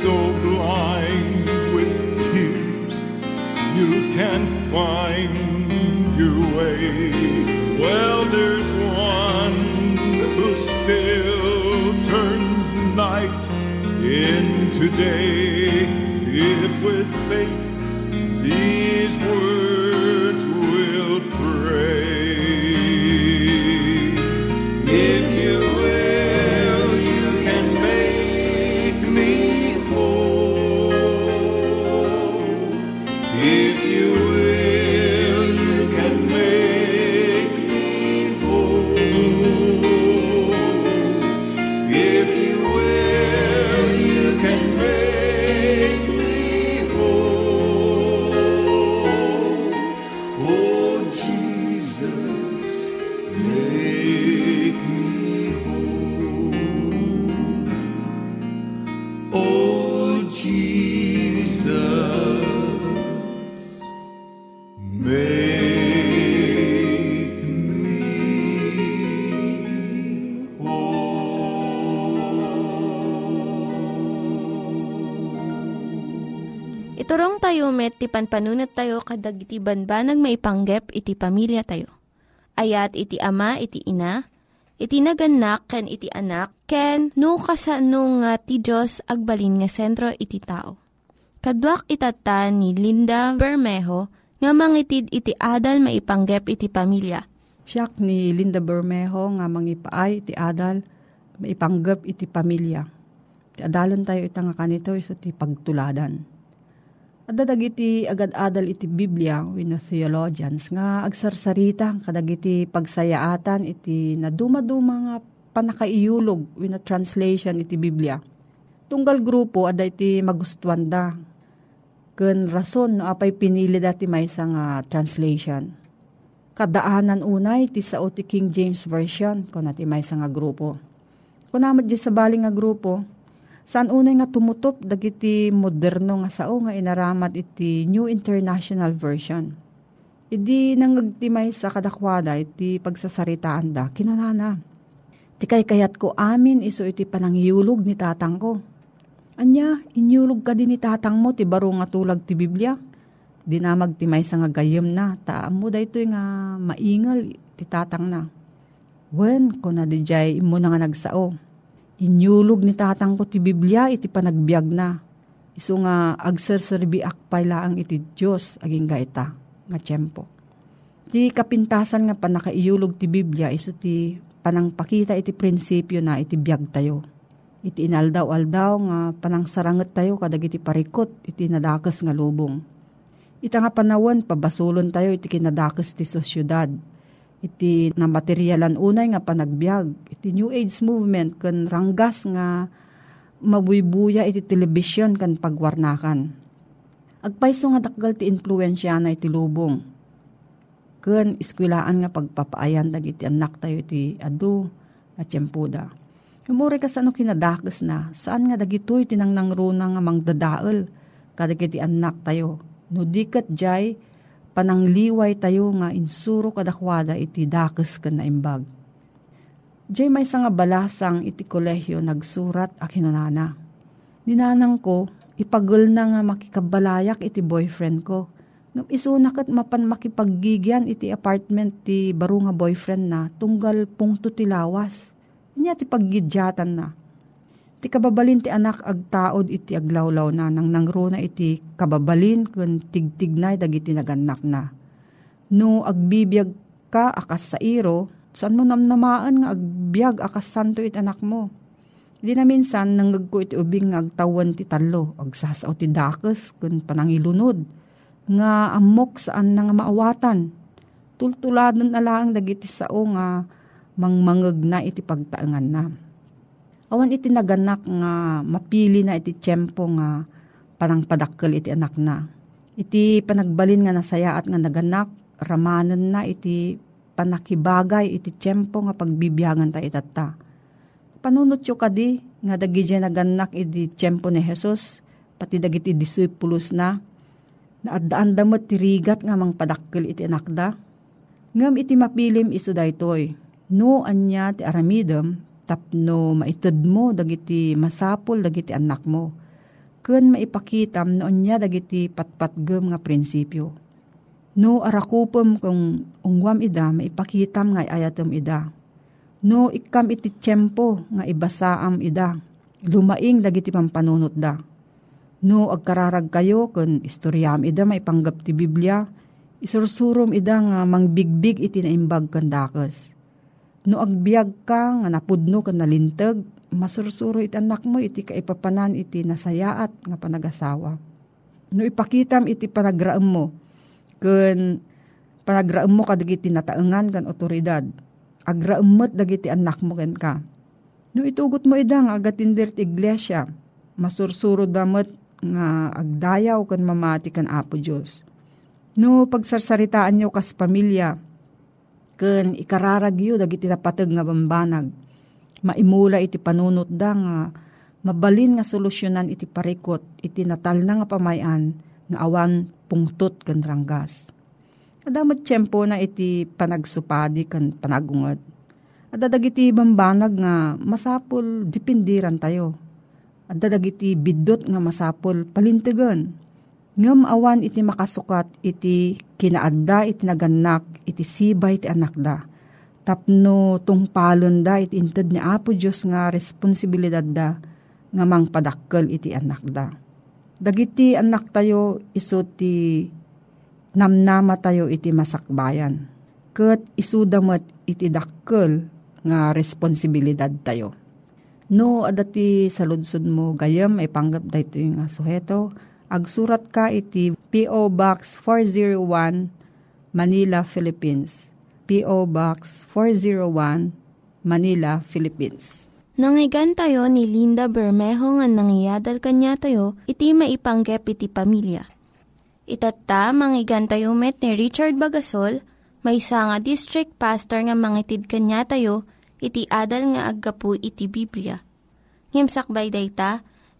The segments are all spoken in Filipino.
So blind with tears, you can't find your way. Well, there's one who still turns night into day. If with faith these words Met, ti panpanunat tayo kadag iti banbanag maipanggep iti pamilya tayo. Ayat iti ama, iti ina, iti naganak, ken iti anak, ken no kasano nga ti Diyos agbalin nga sentro iti tao. Kaduak itata ni Linda Bermejo nga mangitid iti adal maipanggep iti pamilya. Siyak ni Linda Bermejo nga mangipaay iti adal, maipanggap iti pamilya. Ti adalon tayo itang kanito iso ti pagtuladan. Adadag iti agad-adal iti Biblia wino theologians nga agsarsarita kadag iti pagsayaatan iti naduma-duma nga panakaiyulog wino translation iti Biblia. Tunggal grupo ada iti magustuhan da. Ken rason no apay pinili dati may nga translation kadaanan unay ti sao ti King James Version kung nati may nga grupo. Kung namat di sa baling nga grupo, saan unay nga tumutop dagiti moderno nga sao nga inaramat iti New International Version. Idi nangagtimay sa kadakwada iti pagsasaritaan da, kinanana. Ti kay kayat ko amin iso iti panangyulog ni tatang ko. Anya, inyulog ka din ni tatang mo ti baro nga tulag ti Biblia di na magtimay sa nga gayem na, taan mo da ito nga maingal, titatang na. Wen, ko na di jay, imo na nga nagsao. Inyulog ni tatang ko ti Biblia, iti panagbiag na. Iso nga agserserbi akpay laang iti Diyos, aging gaita, nga tiyempo. Ti kapintasan nga panakaiyulog ti Biblia, iso ti panangpakita iti prinsipyo na iti biag tayo. Iti inaldaw-aldaw nga panang saranget tayo kadag iti parikot, iti nadakas nga lubong Ita nga panawan, pabasulon tayo iti kinadakes ti sosyudad. Iti na materialan unay nga panagbiag. Iti New Age movement kan ranggas nga mabuybuya iti television kan pagwarnakan. Agpaiso nga dakgal ti influensya na iti lubong. Ken iskwilaan nga pagpapaayan dagiti anak tayo iti adu nga tiyempuda. Umuri ka sa ano kinadakes na, saan nga dagitoy tinang runa nga mangdadaal kadagiti anak tayo No dikat jay, panangliway tayo nga insuro kadakwada iti dakes ka na imbag. Jay may nga balasang iti kolehyo nagsurat a kinunana. Ninanang ko, ipagul na nga makikabalayak iti boyfriend ko. Ngam isunak at mapan makipaggigyan iti apartment ti baro nga boyfriend na tunggal pungto ti lawas. Inya ti paggidyatan na Ti kababalin ti anak agtaod iti aglawlaw na nang nangruna iti kababalin kun tigtignay dagiti naganak na. No agbibiyag ka akas sa iro, saan mo namnamaan nga agbyag akas santo iti anak mo. Di na minsan nanggag ko iti ubing nga agtawan ti talo, agsasaw ti dakes kun panangilunod, nga amok saan nga maawatan. Tultuladan alaang dagiti sao nga mangmangag na iti pagtaangan na Awan iti naganak nga mapili na iti tiyempo nga parang padakkel iti anak na. Iti panagbalin nga nasayaat nga naganak, ramanan na iti panakibagay iti tiyempo nga pagbibiyangan ta itata. Panunot yo kadi nga dagi naganak iti tiyempo ni Jesus, pati dagiti discipulus na, naadaan damot tirigat nga mang padakkel iti anak da. Ngam iti mapilim iso daytoy. No anya ti aramidem tapno maited mo dagiti masapol dagiti anak mo. Ken maipakitam no anya dagiti patpatgem nga prinsipyo. No arakupem kung ungwam ida maipakitam nga ayatem ida. No ikam iti tiyempo nga ibasaam ida. Lumaing dagiti pampanunot da. No agkararag kayo kun istoryam ida maipanggap ti Biblia isursurom ida nga mangbigbig iti naimbag kandakas. No agbiag ka nga napudno ka nalintag, masursuro iti anak mo iti kaipapanan iti nasayaat nga panagasawa. No ipakitam iti panagraam mo, kun panagraam mo kadagiti nataengan kan otoridad, agraamot dagiti anak mo ken ka. No itugot mo ida nga agatindir ti iglesia, masursuro damat nga agdayaw kan mamati kan Apo Diyos. No, pagsarsaritaan nyo kas pamilya, ken ikararagyo dagiti napateg nga bambanag. Maimula iti panunot da nga mabalin nga solusyonan iti parikot iti natal na nga pamayan nga awan pungtot ken ranggas. Adamat tiyempo na iti panagsupadi ken panagungad. Adadag iti bambanag nga masapol dipindiran tayo. Adadag iti bidot nga masapol palintegan ngem awan iti makasukat iti kinaadda iti naganak iti sibay iti anak da. Tapno tungpalon da iti inted ni Apo Diyos nga responsibilidad da nga mang padakkel iti anak da. Dagiti anak tayo iso ti namnama tayo iti masakbayan. Kat isudamat iti dakkel nga responsibilidad tayo. No, adati sa ludsod mo gayam ay panggap da ito yung suheto agsurat ka iti P.O. Box 401 Manila, Philippines. P.O. Box 401 Manila, Philippines. Nangyigan tayo ni Linda Bermejo nga nangyadal kanya tayo, iti maipanggep iti pamilya. Itatta, manggigan met ni Richard Bagasol, may nga district pastor nga mangitid kanya tayo, iti adal nga aggapu iti Biblia. Ngimsakbay day ta,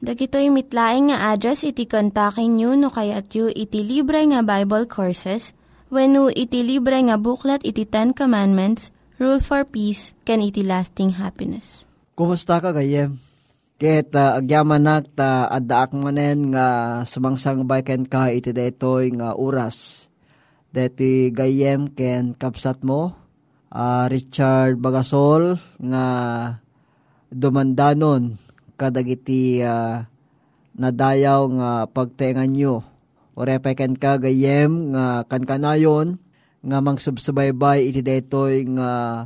Dagitoy mitlaing nga address iti kontakin nyo no kayat yu iti libre nga Bible Courses when no iti libre nga buklat iti Ten Commandments, Rule for Peace, can iti lasting happiness. Kumusta ka gayem? Ket uh, agyaman nak ta addaak manen nga sumangsang bayken ka iti daytoy nga oras. Deti gayem ken kapsat mo uh, Richard Bagasol nga dumandanon kadagiti uh, nadayaw nga pagtengan nyo. O repeken ka gayem nga kankanayon nga mangsubsubaybay iti detoy nga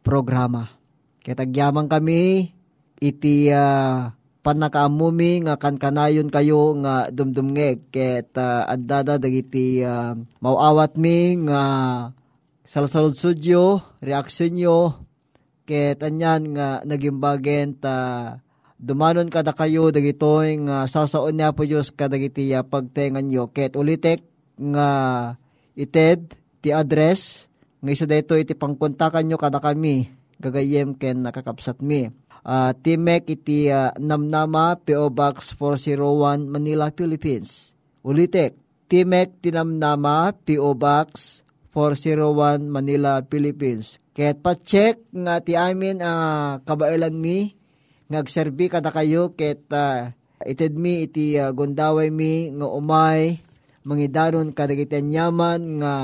programa. Kitagyaman kami iti uh, panakaamumi nga kankanayon kayo nga dumdumngeg ket uh, addada dagiti uh, mauawat mi nga salsalod sudyo, reaksyon nyo, ket anyan nga nagimbagen ta Dumanon kada kayo dagitoy nga sasaon niya po Diyos kadagiti pagtengan nyo. Ket ulitek nga ited ti address nga iso dito iti pangkontakan nyo kada kami gagayem ken nakakapsat mi. Uh, Timek iti uh, Namnama PO Box 401 Manila, Philippines. Ulitek, Timek Tinamnama PO Box 401 Manila, Philippines. Ket pa-check nga ti amin uh, kabailan mi ngagserbi kada kayo ket uh, ited mi iti uh, gundaway mi nga umay mangidanon kadagiti nyaman nga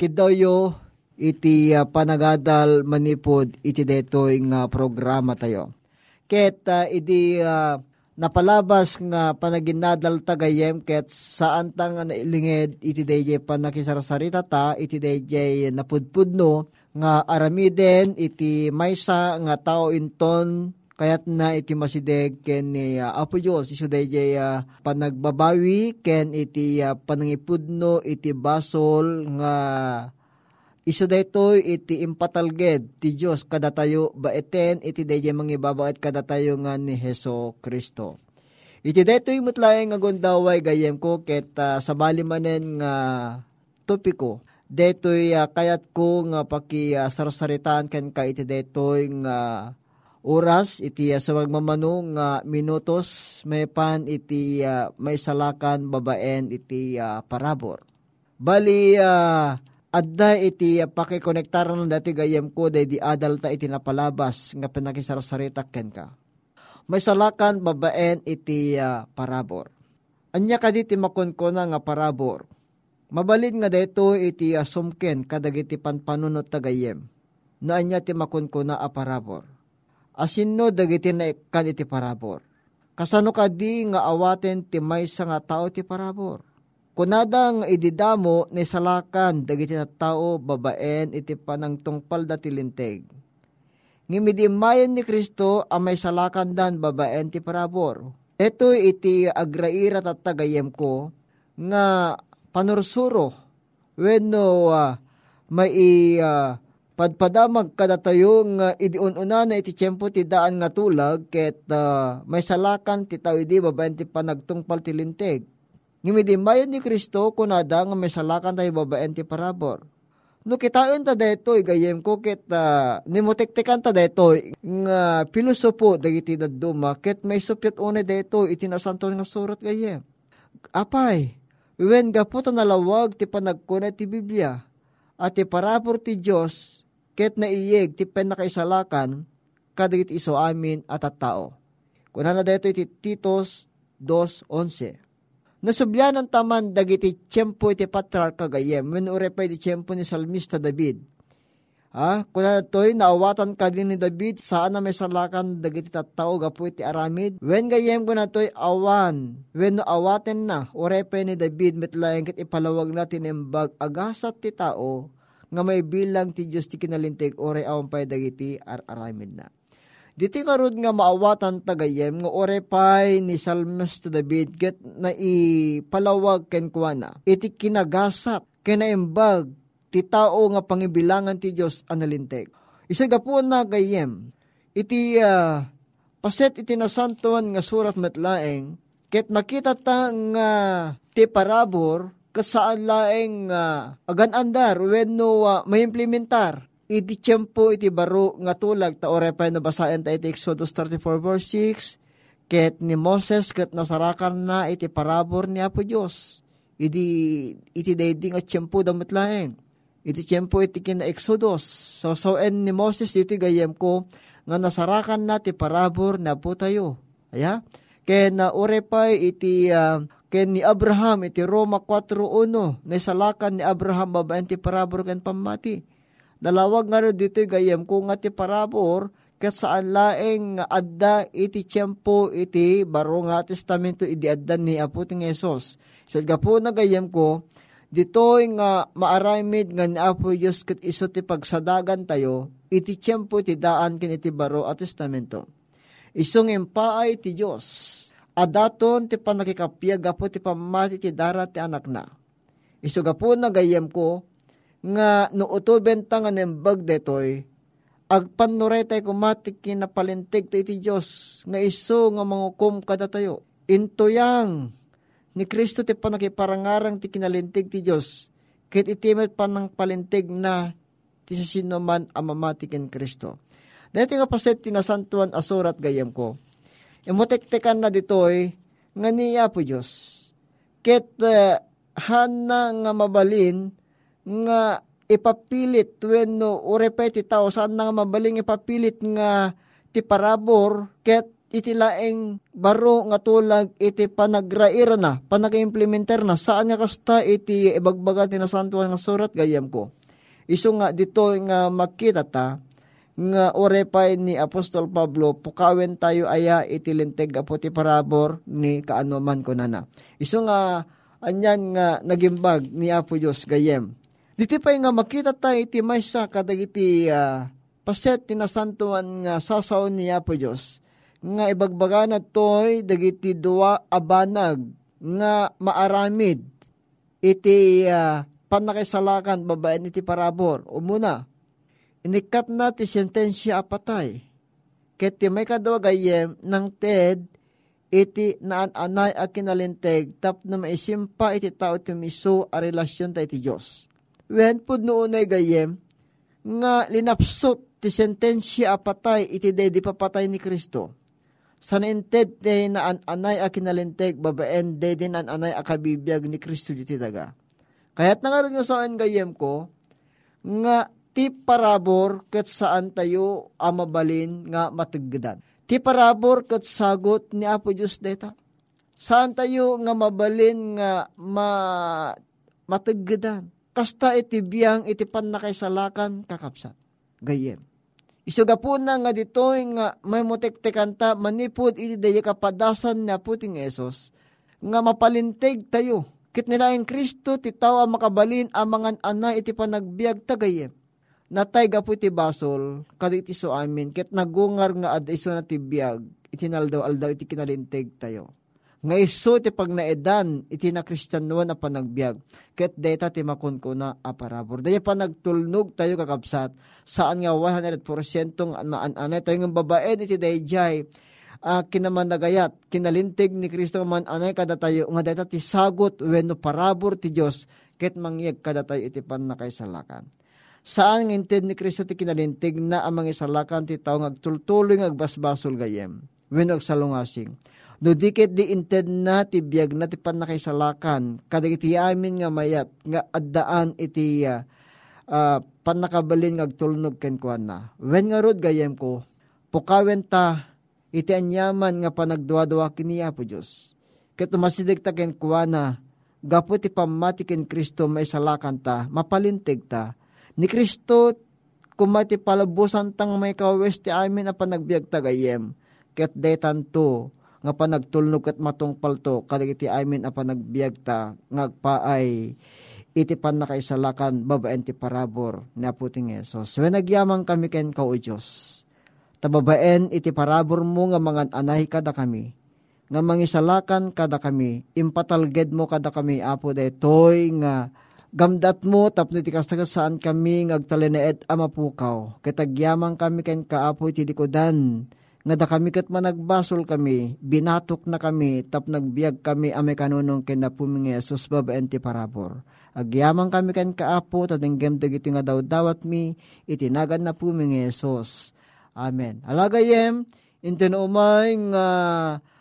kidayo iti uh, panagadal manipod iti detoy nga programa tayo. Ket uh, iti uh, napalabas nga panaginadal tagayem ket saan ta nga nailinged iti dayjay panakisarasarita ta iti dayjay napudpudno nga aramiden iti maysa nga tao inton Kayat na iti masideg ken ni uh, Apo Diyos iso dayjay uh, panagbabawi ken iti uh, panangipudno iti basol nga Iso daytoy iti impatalged ti Dios kadatayo baeten iti dayjay mangibabaet kadatayo nga ni Heso Kristo. Iti daytoy mutlaeng nga gondaway gayem ko ket uh, sabali manen nga topiko. Daytoy uh, kayat ko nga paki uh, sarsaritaan ken ka iti daytoy nga oras iti uh, sa nga minutos may pan iti uh, may salakan babaen iti uh, parabor. Bali uh, adda iti uh, pakikonektaran ng dati gayem ko day di adalta iti napalabas nga pinakisarasaritak ken ka. May salakan babaen iti uh, parabor. Anya kaditi makon ko na nga parabor. Mabalid nga dito iti uh, sumken kadagiti panpanunot tagayem. Na anya ti makon ko na a parabor. Asinno dagiti na kan iti parabor. Kasano kadi nga awaten ti maysa nga tao ti parabor Kunadang ididamo ni salakan dagiti na tao babaen iti panang tungpal dati linteg. Ngimidimayan ni Kristo ang may salakan dan babaen ti parabor. Ito iti agraira at tagayem ko nga panursuro wenno uh, may uh, padpadamag kada tayo nga idiununa na iti tiyempo ti daan nga tulag ket uh, may salakan ti tao idi babaen ti panagtungpal ti linteg Ngimidimbayan ni Kristo kunada nga may salakan tayo babaen ti parabor. No kitain ta detoy gayem ko ket uh, nimutektekan ta detoy nga pilosopo dagiti dadduma ket may supyat une detoy iti nasanto nga surat gayem. Apay, wen gapo ta nalawag ti panagkuna ti Biblia at ti parabor ti Dios ket naiyeg ti penakaisalakan kadagiti iso amin at at tao. Kunana detoy ti Titos 2.11 Nasubyanan taman dagiti tiyempo iti patral kagayem, when urepay di tiyempo ni Salmista David. Ha? Kuna to'y naawatan ka din ni David, saan na may salakan dagiti tattao gapu iti aramid. When gayem ko na to'y awan, when awaten na, urepay ni David, metlayang kit ipalawag natin imbag agasat ti tao, nga may bilang ti Diyos ti kinalintig, ore awan pa'y dagiti ar-aramid na. Diti karod nga maawatan tagayem nga orepay ni Salmista David get na ipalawag ken kuana. Iti kinagasat kinaimbag ti tao nga pangibilangan ti Dios analinteg. Isa gapo na gayem iti uh, paset iti nasantuan nga surat metlaeng ket makita ta nga ti parabor kasaan laeng uh, agan andar wenno uh, maimplementar? Iti tiyempo iti baro nga tulag ta orepay na basayan ta iti Exodus 34 verse 6 ket ni Moses ket nasarakan na iti parabor ni Apo Dios iti iti daydi nga tiyempo damat laeng. Iti tiyempo iti kina Exodus. So so en ni Moses iti gayem ko nga nasarakan na ti parabor na po tayo. Aya? Ken na orepay iti uh, ken ni Abraham iti Roma 4.1 na salakan ni Abraham babaen ti parabor ken pamati Dalawag nga rin dito gayem kung nga ti parabor kat saan laeng adda iti tiyempo iti baro nga testamento iti adda ni Apo ting Esos. So gapo na gayem ko, dito nga maaramid nga ni Apo Diyos kat iso ti pagsadagan tayo, iti tiyempo iti daan kin iti baro at testamento. Isong impaay ti Diyos, adaton ti panakikapya gapo ti pamati ti darat ti anak na. Iso gapo na gayem ko, nga no utuben ta nga nembag detoy, agpanuretay kumatik kinapalintig to iti Diyos, nga iso nga mangukom kada tayo. Intuyang ni Kristo ti panakiparangarang ti kinalintig ti Diyos, kit itimet pa ng palintig na ti sino man amamatikin Kristo. Dati nga paset tinasantuan asurat gayam ko, imutektekan na ditoy, nga niya po Diyos. Ket uh, hana nga mabalin, nga ipapilit wenno urepay ti tao saan nga mabaling ipapilit nga ti parabor ket iti laeng baro nga tulag iti panagraira na, panag-implementer na, saan nga kasta iti ibagbaga ti nasantuan nga surat gayam ko. Iso nga dito nga makita ta, nga orepay ni Apostol Pablo, pukawen tayo aya iti linteg apo ti parabor ni kaanuman ko nana. Iso nga, anyan nga nagimbag ni Apo Diyos gayem Diti pa nga makita tayo iti maysa kadag iti uh, paset tinasantuan nga sasaw niya po Diyos. Nga ibagbaga na to'y dagiti dua abanag nga maaramid iti uh, panakisalakan babaen iti parabor. Umuna, inikat na ti sentensya apatay. Ket ti may kadwa gayem ng TED iti naan-anay a kinalinteg tap na maisimpa iti tao ti miso a relasyon ta iti Diyos. Wen pud noonay gayem nga linapsot ti sentensya apatay iti day di papatay ni Kristo. Sa nainted ti naan-anay a kinalinteg babaen day din an-anay a kabibiyag ni Kristo iti daga. Kaya't nangaroon nga saan gayem ko, nga ti parabor ket saan tayo amabalin nga matagdan. Ti parabor ket sagot ni Apo Diyos deta. Saan tayo nga mabalin nga ma matagdan. Kasta iti biyang iti panakaisalakan kakapsat. Gayem. Isuga po na nga dito nga may mutektekan ta manipod iti daya kapadasan na puting esos nga mapalinteg tayo. Kit nila ang Kristo ti tao makabalin ang mga anay iti panagbiag tagayem natay gapu ti basol, kaditi so amin, ket nagungar nga ad iso na ti biyag, itinaldaw aldaw iti kinalinteg tayo. Nga iso ti pag naedan, iti na kristyanuan na panagbiag, ket deta ti makunkuna a parabor. Daya pa nagtulnog tayo kakabsat, saan nga 100% maan-anay tayo ng babaen iti dayjay, uh, kinaman nagayat, kinalintig ni Kristo man anay kada tayo, nga deta ti sagot wenno parabor ti Dios ket mangyag kada tayo iti pan nakaisalakan. Saan ng inted ni Kristo ti kinalintig na ang mga isalakan ti tao ngagtultuloy ngagbasbasol gayem. Winog salungasing. No dikit di inted na ti biyag na ti panakaisalakan kadagiti amin nga mayat nga addaan iti uh, panakabalin ngagtulnog ken kuan na. Wen nga rod gayem ko, pukawen ta iti anyaman nga panagduwa-duwa kini Apo Diyos. Ket umasidig ta ken kuana, gapu ti pamati ken Kristo may salakan ta, mapalintig ta, ni Kristo kumati palabusan tang may kawes ti amin na panagbiag tagayem. Ket detan to nga panagtulnog at matungpal to kadagiti amin a panagbiag ta ngagpaay iti pan nakaisalakan babaen ti parabor ni aputing Yesus. When nagyamang kami ken ka o Diyos. Tababaen iti parabor mo nga mga anay kada kami. Nga mangisalakan kada kami. Impatalged mo kada kami apo detoy nga Gamdat mo tapno ti kastaan kami ngagtaleneet ama pukaw. Kitagyamang kami ken kaapo iti likodan. Nga da kami kat managbasol kami, binatok na kami, tap nagbiag kami ame kanunong ken napuming Yesus babaen ti parabor. Agyamang kami ken kaapo, tadenggem dagiti nga daw dawat mi, itinagan na puming Yesus. Amen. Alagayem, intinumay nga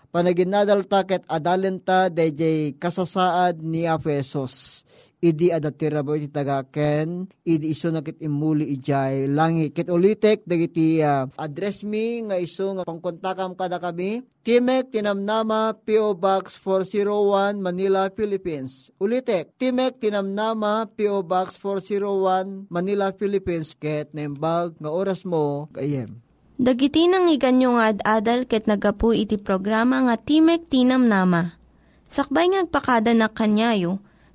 panaginadal taket adalenta dayjay kasasaad ni Apesos idi adatira bo iti tagaken, idi iso nakit imuli ijay langi. Kit ulitek, dagiti uh, address mi nga iso nga pangkontakam kada kami. Timek Tinamnama P.O. Box 401 Manila, Philippines. Ulitek, Timek Tinamnama P.O. Box 401 Manila, Philippines. Ket nembag nga oras mo, gayem. Dagiti nang iganyo nga ad-adal ket nagapu iti programa nga Timek Tinamnama. Sakbay ngagpakada na kanyayo,